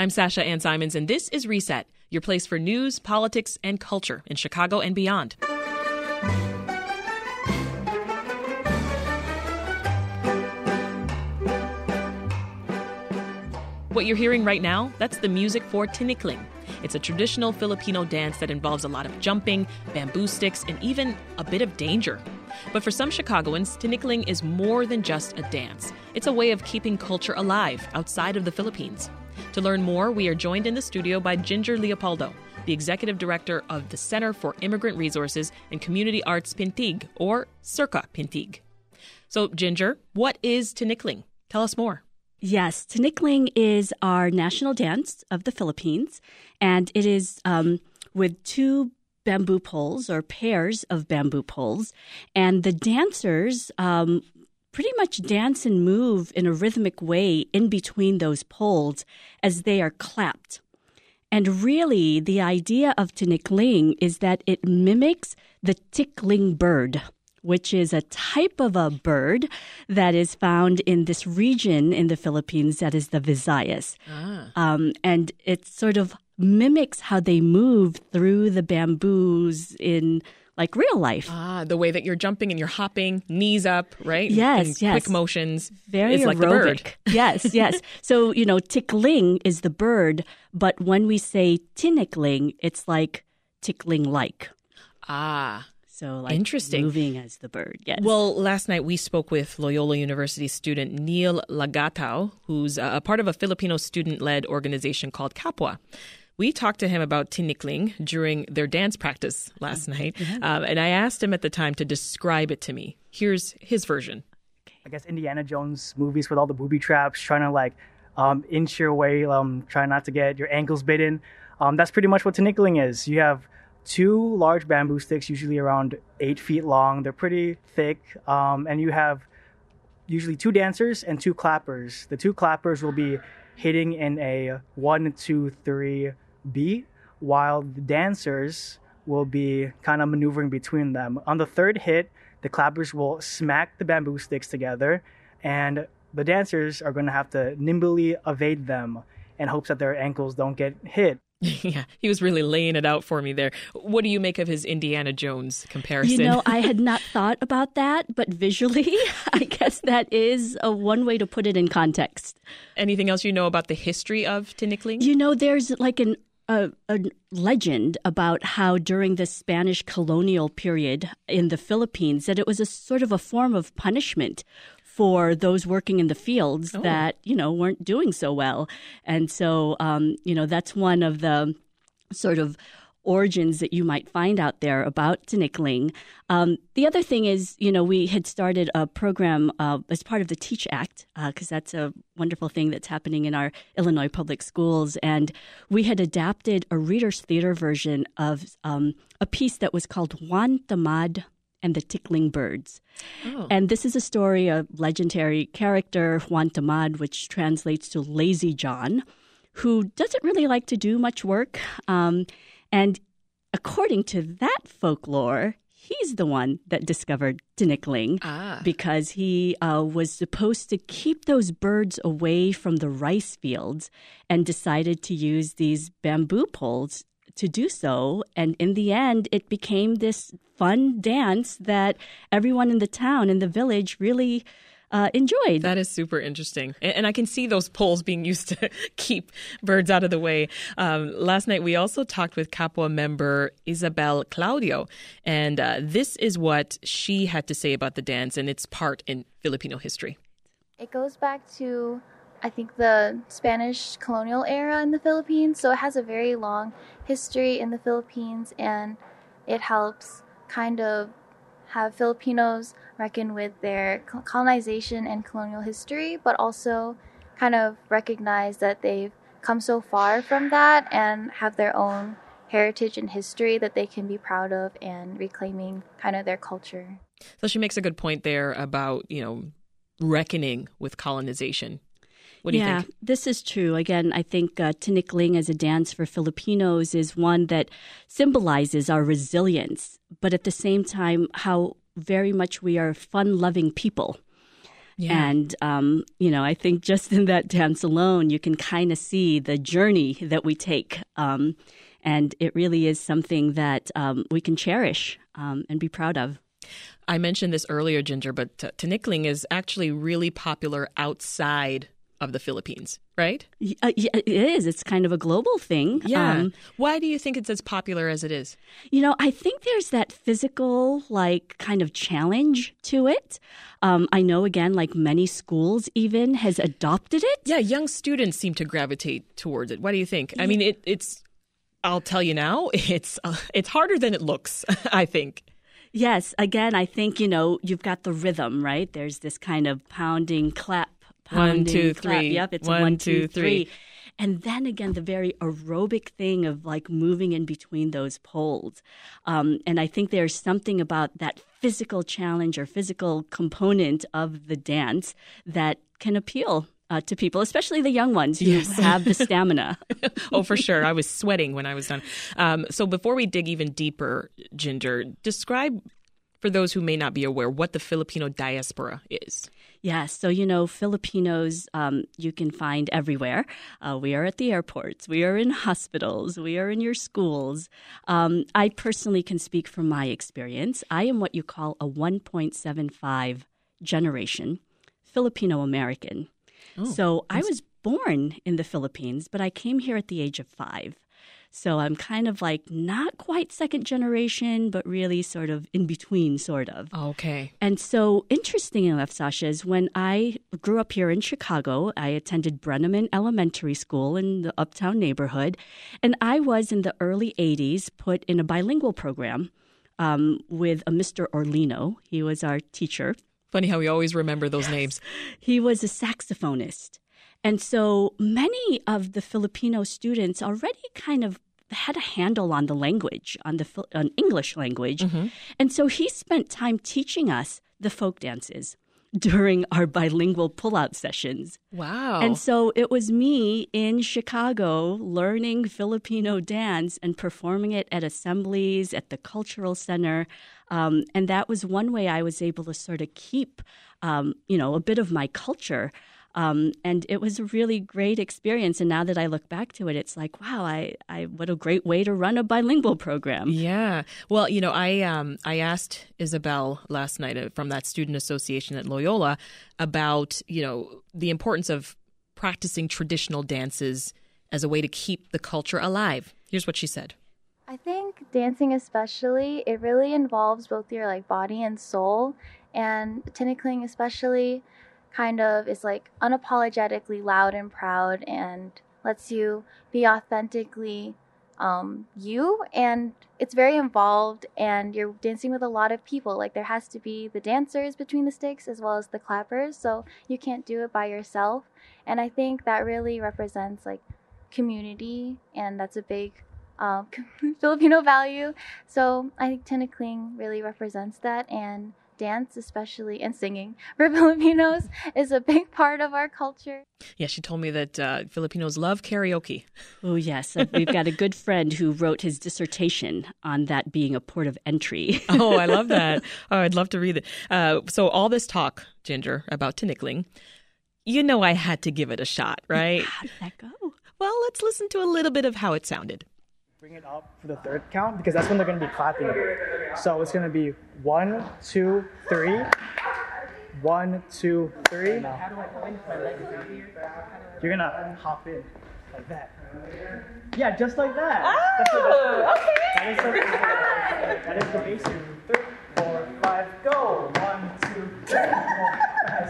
I'm Sasha Ann Simons, and this is Reset, your place for news, politics, and culture in Chicago and beyond. What you're hearing right now, that's the music for Tinikling. It's a traditional Filipino dance that involves a lot of jumping, bamboo sticks, and even a bit of danger. But for some Chicagoans, Tinikling is more than just a dance. It's a way of keeping culture alive outside of the Philippines. To learn more, we are joined in the studio by Ginger Leopoldo, the executive director of the Center for Immigrant Resources and Community Arts Pintig, or CIRCA Pintig. So, Ginger, what is Tinikling? Tell us more. Yes, Tinikling is our national dance of the Philippines, and it is um, with two bamboo poles or pairs of bamboo poles, and the dancers um, pretty much dance and move in a rhythmic way in between those poles as they are clapped. And really, the idea of tinikling is that it mimics the tikling bird, which is a type of a bird that is found in this region in the Philippines that is the Visayas. Ah. Um, and it sort of mimics how they move through the bamboos in like real life. Ah, the way that you're jumping and you're hopping, knees up, right? Yes, and yes. Quick motions. Very it's aerobic. like the bird. yes, yes. So, you know, tikling is the bird, but when we say tinikling, it's like tikling like. Ah. So, like Interesting. moving as the bird. Yes. Well, last night we spoke with Loyola University student Neil Lagatao, who's a part of a Filipino student led organization called Kapwa. We talked to him about tinikling during their dance practice last night, mm-hmm. um, and I asked him at the time to describe it to me. Here's his version. I guess Indiana Jones movies with all the booby traps, trying to like um, inch your way, um, try not to get your ankles bitten. Um, that's pretty much what tinikling is. You have two large bamboo sticks, usually around eight feet long. They're pretty thick, um, and you have usually two dancers and two clappers. The two clappers will be hitting in a one, two, three beat, while the dancers will be kind of maneuvering between them. On the third hit, the clappers will smack the bamboo sticks together, and the dancers are going to have to nimbly evade them in hopes that their ankles don't get hit. yeah, he was really laying it out for me there. What do you make of his Indiana Jones comparison? You know, I had not thought about that, but visually, I guess that is a one way to put it in context. Anything else you know about the history of Tinikling? You know, there's like an a, a, legend about how during the Spanish colonial period in the Philippines that it was a sort of a form of punishment for those working in the fields oh. that you know weren't doing so well, and so um, you know that's one of the sort of origins that you might find out there about tinikling. Um, the other thing is, you know, we had started a program uh, as part of the TEAACH Act, because uh, that's a wonderful thing that's happening in our Illinois public schools. And we had adapted a reader's theater version of um, a piece that was called Juan Tamad and the Tikling Birds. Oh. And this is a story of legendary character Juan Tamad, which translates to Lazy John, who doesn't really like to do much work. Um, and according to that folklore, he's the one that discovered tinikling ah. because he uh, was supposed to keep those birds away from the rice fields and decided to use these bamboo poles to do so. And in the end, it became this fun dance that everyone in the town, in the village, really uh, enjoyed. That is super interesting. And, and, I can see those poles being used to keep birds out of the way. Um, last night, we also talked with Kapwa member Isabel Claudio, and uh, this is what she had to say about the dance and its part in Filipino history. It goes back to, I think, the Spanish colonial era in the Philippines. So it has a very long history in the Philippines, and it helps kind of have Filipinos reckon with their colonization and colonial history, but also kind of recognize that they've come so far from that and have their own heritage and history that they can be proud of and reclaiming kind of their culture. So she makes a good point there about, you know, reckoning with colonization. What do yeah, you think? this is true. Again, I think uh, Tinikling as a dance for Filipinos is one that symbolizes our resilience, but at the same time, how very much we are fun loving people. Yeah. And, um, you know, I think just in that dance alone, you can kind of see the journey that we take. Um, and it really is something that um, we can cherish um, and be proud of. I mentioned this earlier, Ginger, but t- Tinikling is actually really popular outside of the Philippines, right? Uh, yeah, it is. It's kind of a global thing. Yeah. Um, Why do you think it's as popular as it is? You know, I think there's that physical, like, kind of challenge to it. Um, I know, again, like many schools even has adopted it. Yeah, young students seem to gravitate towards it. What do you think? I mean, it, it's. I'll tell you now, it's uh, it's harder than it looks. I think. Yes, again, I think you know you've got the rhythm, right? There's this kind of pounding clap pounding, one, two, three. Yep, it's one, one two, two, three. three. And then again, the very aerobic thing of like moving in between those poles. Um, and I think there's something about that physical challenge or physical component of the dance that can appeal uh, to people, especially the young ones who yes. have the stamina. oh, for sure. I was sweating when I was done. Um, so before we dig even deeper, Ginger, describe for those who may not be aware what the Filipino diaspora is. Yes. So, you know, Filipinos um, you can find everywhere. Uh, we are at the airports, we are in hospitals, we are in your schools. Um, I personally can speak from my experience. I am what you call a 1.75 generation Filipino American. Oh, so, I was born in the Philippines, but I came here at the age of five. So I'm kind of like not quite second generation, but really sort of in between, sort of. Okay. And so, interesting enough, Sasha, is when I grew up here in Chicago, I attended Brenneman Elementary School in the uptown neighborhood. And I was in the early 80s put in a bilingual program um, with a Mr. Orlino. He was our teacher. Funny how we always remember those names. He was a saxophonist. And so many of the Filipino students already kind of had a handle on the language, on the on English language. Mm-hmm. And so he spent time teaching us the folk dances during our bilingual pullout sessions. Wow. And so it was me in Chicago learning Filipino dance and performing it at assemblies, at the cultural center. Um, and that was one way I was able to sort of keep, um, you know, a bit of my culture um, and it was a really great experience. And now that I look back to it, it's like, wow, I, I what a great way to run a bilingual program. Yeah. Well, you know, I um, I asked Isabel last night uh, from that student association at Loyola about you know the importance of practicing traditional dances as a way to keep the culture alive. Here's what she said. I think dancing especially, it really involves both your like body and soul and tinikling especially kind of is like unapologetically loud and proud and lets you be authentically um, you. And it's very involved and you're dancing with a lot of people. Like there has to be the dancers between the sticks as well as the clappers. So you can't do it by yourself. And i think that really represents like community. And that's a big um, filipino value. So i think tinikling really represents that. And dance, especially and singing for Filipinos, is a big part of our culture. Yeah, she told me that uh, Filipinos love karaoke. Oh, yes. Uh, we've got a good friend who wrote his dissertation on that being a port of entry. oh, I love that. Oh, I'd love to read it. Uh, so, all this talk, Ginger, about tinikling, you know I had to give it a shot, right? How did that go? Well, let's listen to a little bit of how it sounded bring it up for the third count because that's when they're going to be clapping. So it's going to be one, two, three. One, two, three. You're gonna hop in like that. Yeah, just like that. Oh, okay. That is, the, that is the basic. Three, four, five, go. One, two, three, four, five,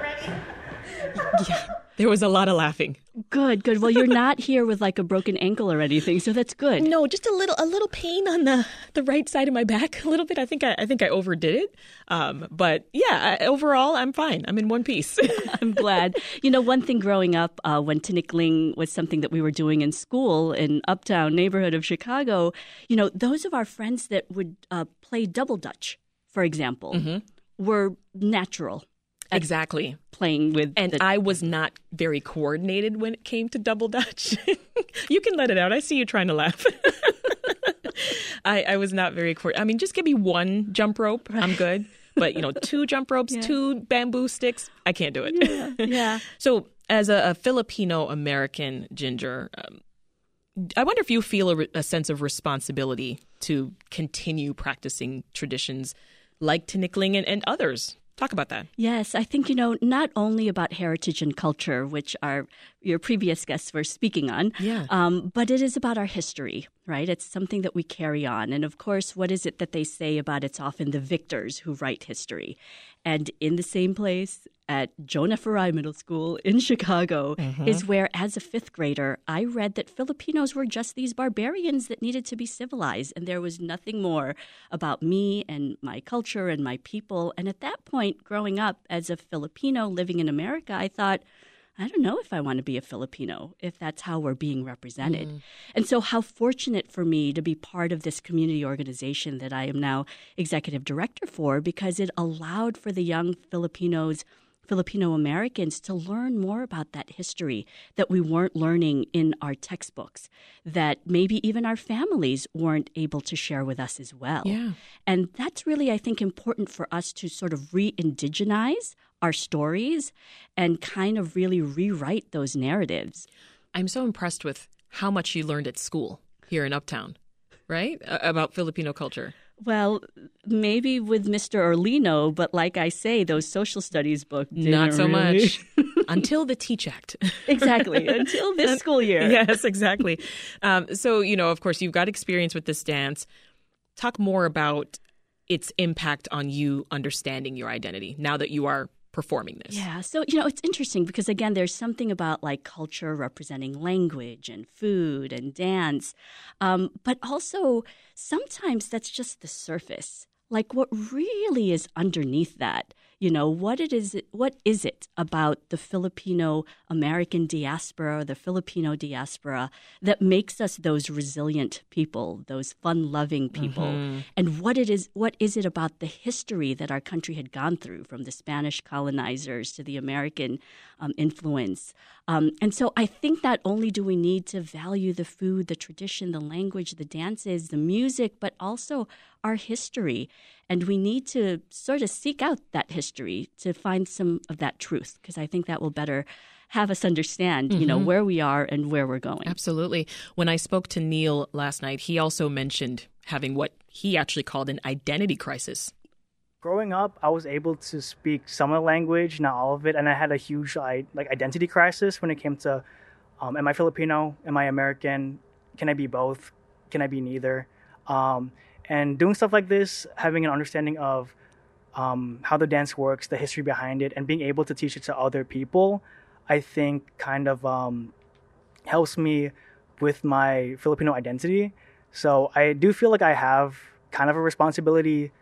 six. yeah. There was a lot of laughing. Good, good. Well, you're not here with like a broken ankle or anything, so that's good. No, just a little, a little pain on the the right side of my back, a little bit. I think I, I think I overdid it, um, but yeah, I, overall, I'm fine. I'm in one piece. I'm glad. You know, one thing growing up uh, when tinikling was something that we were doing in school in uptown neighborhood of Chicago. You know, those of our friends that would uh, play double dutch, for example, mm-hmm. were natural exactly. playing with and the- i was not very coordinated when it came to double dutch you can let it out. I see you trying to laugh. I, I, was not very coordinated i mean just give me one jump rope i'm good. But you know two jump ropes yeah. two bamboo sticks i can't do it. Yeah, yeah. so as a, a filipino american ginger um, I wonder if you feel a, a sense of responsibility to continue practicing traditions like tinikling and, and others Talk about that. Yes, I think, you know, not only about heritage and culture, which our your previous guests were speaking on, yeah. Um, but it is about our history, right? It's something that we carry on. And of course, what is it that they say about it's often the victors who write history? And in the same place at Joan F. Arai Middle School in Chicago mm-hmm. is where, as a fifth grader, I read that Filipinos were just these barbarians that needed to be civilized. And there was nothing more about me and my culture and my people. And at that point, growing up as a Filipino living in America, I thought, I don't know if I want to be a Filipino, if that's how we're being represented. Mm. And so, how fortunate for me to be part of this community organization that I am now executive director for, because it allowed for the young Filipinos. Filipino Americans to learn more about that history that we weren't learning in our textbooks, that maybe even our families weren't able to share with us as well. Yeah. And that's really, I think, important for us to sort of re indigenize our stories and kind of really rewrite those narratives. I'm so impressed with how much you learned at school here in Uptown, right? About Filipino culture. Well, maybe with Mr. Orlino, but like I say, those social studies books not so really... much until the TEAACH Act. exactly, until this school year. Yes, exactly. Um, so you know, of course, you've got experience with this dance. Talk more about its impact on you understanding your identity now that you are performing this. Yeah. So, you know, it's interesting because, again, there's something about like culture representing language and food and dance. Um, but also, sometimes that's just the surface. Like, what really is underneath that you know what it is what is it about the Filipino American diaspora the Filipino diaspora that makes us those resilient people those fun-loving people mm-hmm. and what it is what is it about the history that our country had gone through from the Spanish colonizers to the American um, influence um, and so I think not only do we need to value the food the tradition the language the dances the music but also our history and we need to sort of seek out that history to find some of that truth, because I think that will better have us understand, mm-hmm. you know, mm-hmm. where we are and where we're going. Absolutely. When I spoke to Neil last night, he also mentioned having what he actually called an identity crisis. Growing up, I was able to speak some of the language, not all of it, and I had a huge like identity crisis when it came to, um, am I Filipino? Am I American? Can I be both? Can I be neither? Um, and doing stuff like this, having an understanding of um, how the dance works, the history behind it, and being able to teach it to other people, I think kind of um, helps me with my Filipino identity. So I do feel like I have kind of a responsibility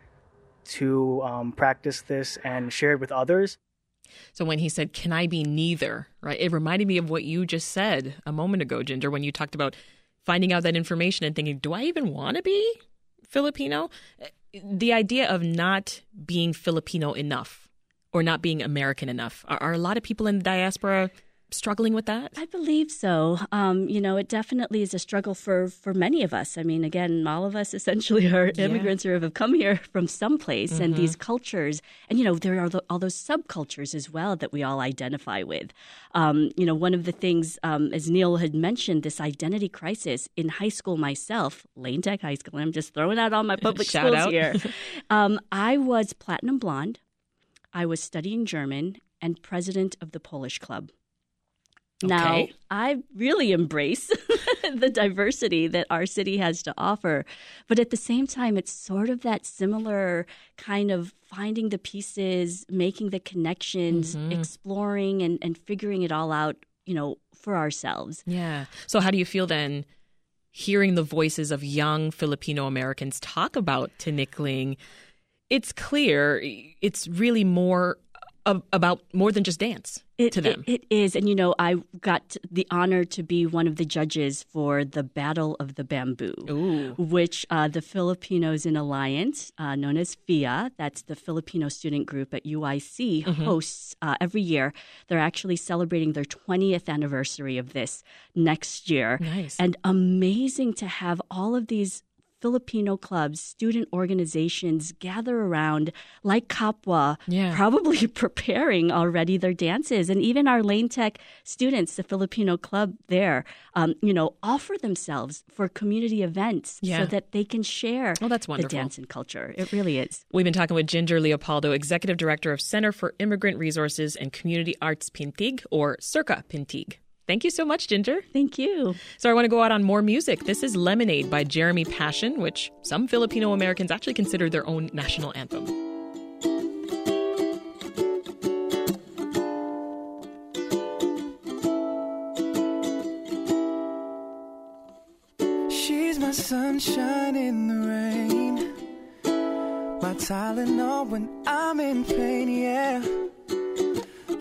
to um, practice this and share it with others. So when he said, Can I be neither? Right? It reminded me of what you just said a moment ago, Ginger, when you talked about finding out that information and thinking, Do I even want to be? Filipino, the idea of not being Filipino enough or not being American enough. Are, are, a lot of people in the diaspora struggling with that? I believe so. Um, you know, it definitely is a struggle for, for many of us. I mean, again, all of us essentially are Yeah. immigrants or have come here from someplace, and these cultures, and you know, there are all those subcultures as well that we all identify with. Um, you know, one of the things, um, as Neil had mentioned, this identity crisis in high school myself, Lane Tech High School. I'm just throwing out all my public Shout schools out. here. Um, I was platinum blonde. I was studying German and president of the Polish Club. Now, Okay. I really embrace the diversity that our city has to offer. But at the same time, it's sort of that similar kind of finding the pieces, making the connections, Mm-hmm. exploring and, and figuring it all out, you know, for ourselves. Yeah. So, how do you feel then hearing the voices of young Filipino Americans talk about Tinikling? It's clear it's really more of, about more than just dance It, to them. It, it is. And, you know, I got the honor to be one of the judges for the Battle of the Bamboo. Ooh. which uh, the Filipinos in Alliance, uh, known as FIA, that's the Filipino student group at UIC, Mm-hmm. hosts uh, every year. They're actually celebrating their 20th anniversary of this next year. Nice. And amazing to have all of these Filipino clubs, student organizations gather around like Kapwa, Yeah. probably preparing already their dances. And even our Lane Tech students, the Filipino club there, um, you know, offer themselves for community events Yeah. so that they can share Oh, that's the wonderful. dance and culture. It really is. We've been talking with Ginger Leopoldo, Executive Director of Center for Immigrant Resources and Community Arts Pintig, or Circa Pintig. Thank you so much, Ginger. Thank you. So I want to go out on more music. This is Lemonade by Jeremy Passion, which some Filipino Americans actually consider their own national anthem. She's my sunshine in the rain. My Tylenol when I'm in pain, yeah.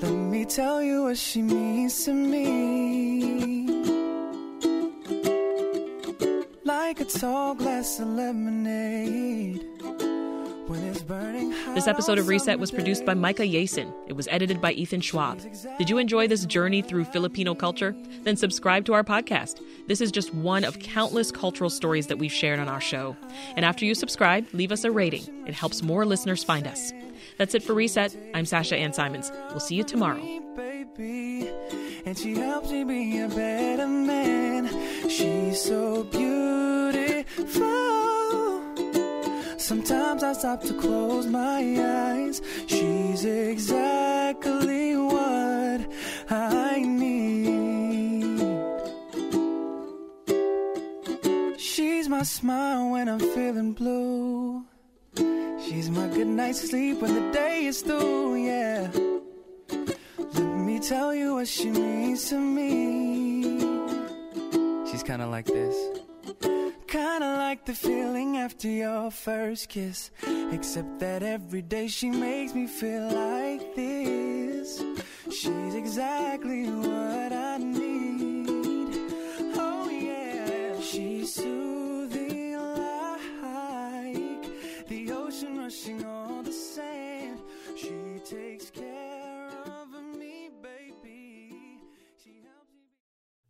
Let me tell you what she means to me. Like a tall glass of lemonade. When it's burning hot This episode of Reset was produced by. Micah Yasin. It was edited by Ethan Schwab. Did you enjoy this journey through Filipino culture? Then subscribe to our podcast. This is just one of countless cultural stories that we've shared on our show. And after you subscribe, leave us a rating. It helps more listeners find us. That's it for Reset. I'm Sasha Ann Simons. We'll see you tomorrow. and she helps me be a better man. She's so beautiful. Sometimes I stop to close my eyes. She's exactly what I need. She's my smile when I'm feeling blue. She's my good night's sleep when the day is through, yeah. Let me tell you what she means to me. She's kinda like this. Kinda like the feeling after your first kiss. Except that every day she makes me feel like this. She's exactly what I